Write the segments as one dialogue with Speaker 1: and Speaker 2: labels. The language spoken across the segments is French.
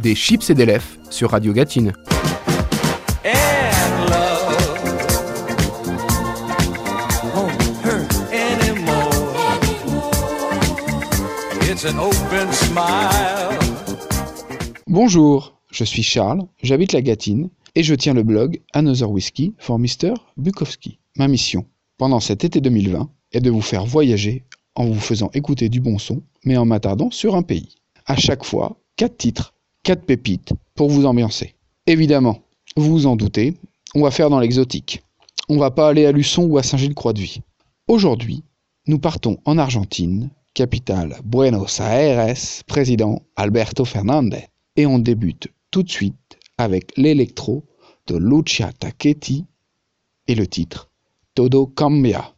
Speaker 1: des chips et des lèvres sur Radio Gatine.
Speaker 2: Bonjour, je suis Charles, j'habite la Gâtine et je tiens le blog Another Whiskey for Mr. Bukowski. Ma mission, pendant cet été 2020, est de vous faire voyager en vous faisant écouter du bon son, mais en m'attardant sur un pays. À chaque fois, quatre titres, quatre pépites pour vous ambiancer. Évidemment, vous vous en doutez, on va faire dans l'exotique. On va pas aller à Luçon ou à Saint-Gilles-Croix-de-Vie. Aujourd'hui, nous partons en Argentine, capitale Buenos Aires, président Alberto Fernandez. Et on débute tout de suite avec l'électro de Lucia Tachetti et le titre Todo Cambia.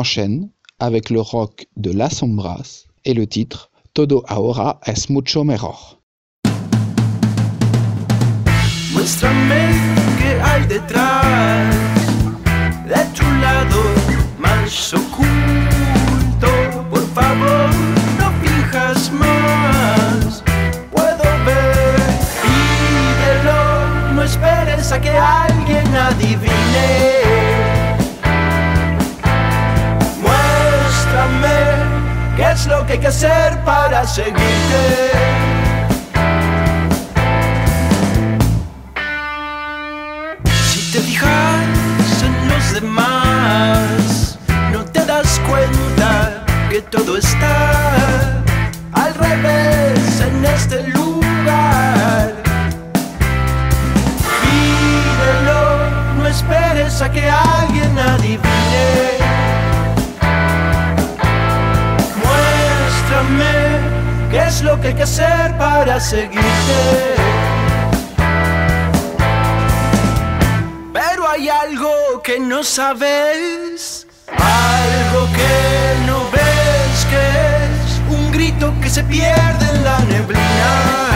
Speaker 2: Enchaîne avec le rock de Las Sombras et le titre Todo ahora es mucho mejor.
Speaker 3: Muéstrame qué hay detrás de tu lado más oculto. Por favor, no fijas más. Puedo ver, pídelo, no esperes a que alguien adivine. Que hay que hacer para seguirte. Si te fijas en los demás, no te das cuenta que todo está al revés en este lugar. Pídelo, no esperes a que lo que hay que hacer para seguirte. Pero hay algo que no sabes, algo que no ves, que es un grito que se pierde en la neblina.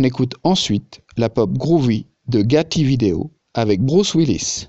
Speaker 2: On écoute ensuite la pop groovy de Gatti Video avec Bruce Willis.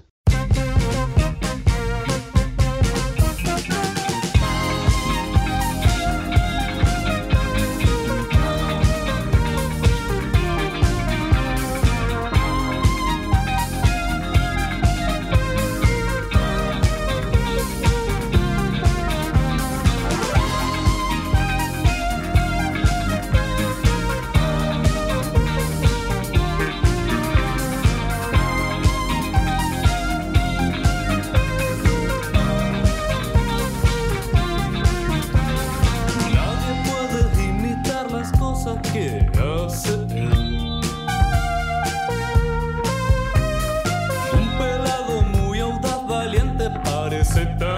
Speaker 4: sit down.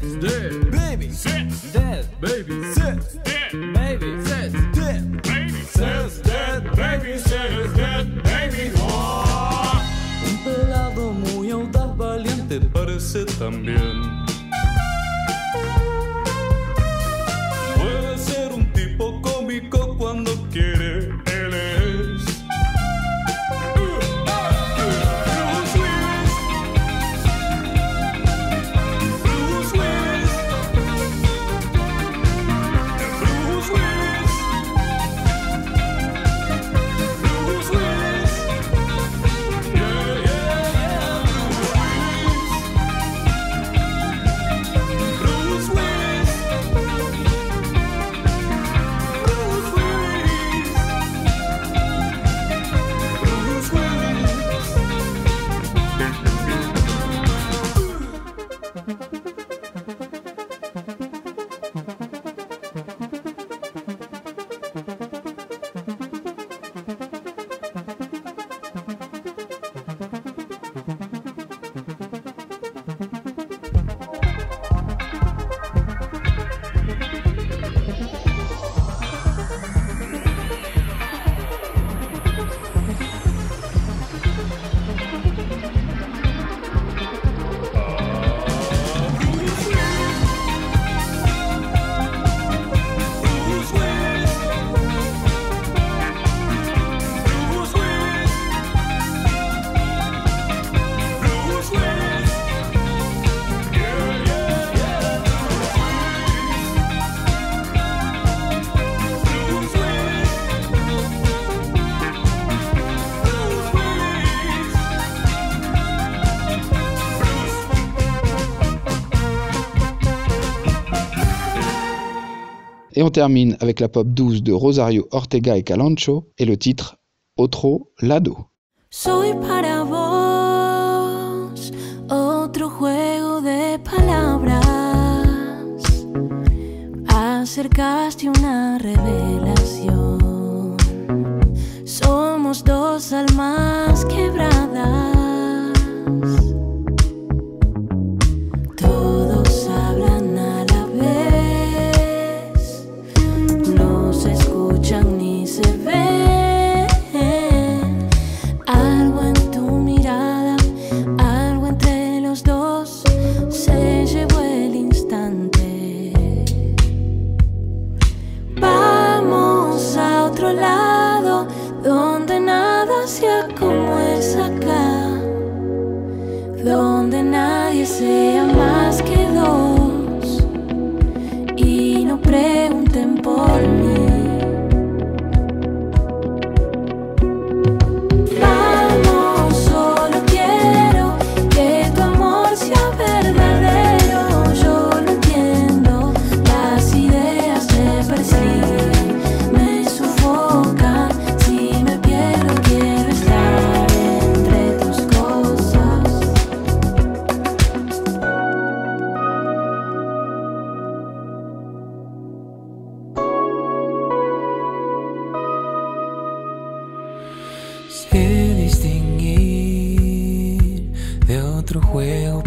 Speaker 4: Mm-hmm. Dead. Baby. Sit. Dead. Baby.
Speaker 2: Et on termine avec la pop 12 de Rosario Ortega et Calancho et le titre Otro Lado.
Speaker 5: Soy para vos otro juego de palabras. Acercaste una revelación. Somos dos almas quebradas. otro
Speaker 6: juego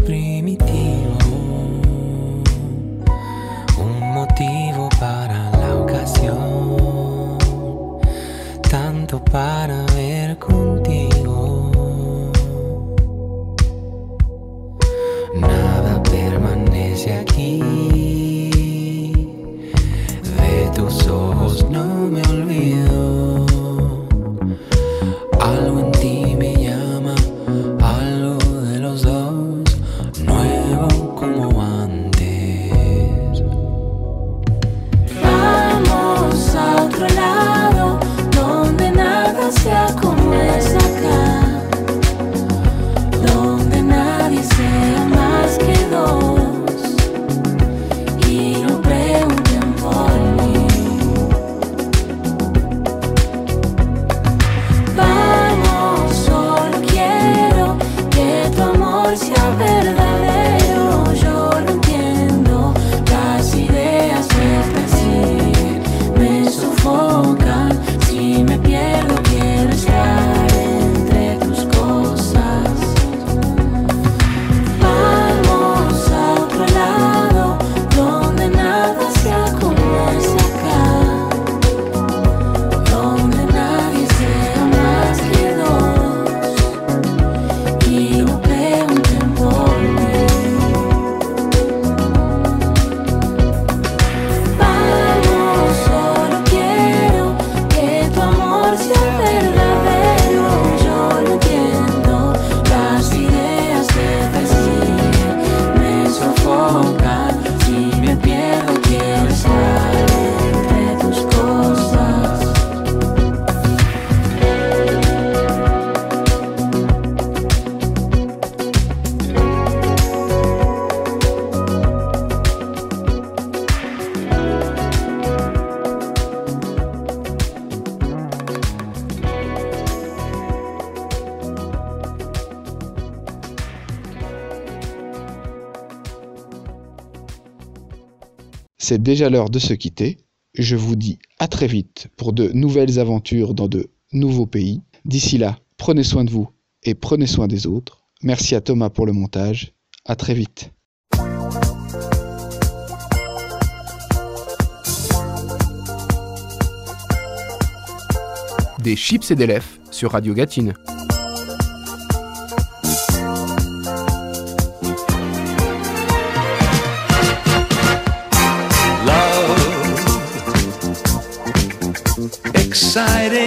Speaker 2: c'est déjà l'heure de se quitter. Je vous dis à très vite pour de nouvelles aventures dans de nouveaux pays. D'ici là, prenez soin de vous et prenez soin des autres. Merci à Thomas pour le montage. À très vite.
Speaker 1: Des chips et des lèvres sur Radio Gatine.
Speaker 7: exciting.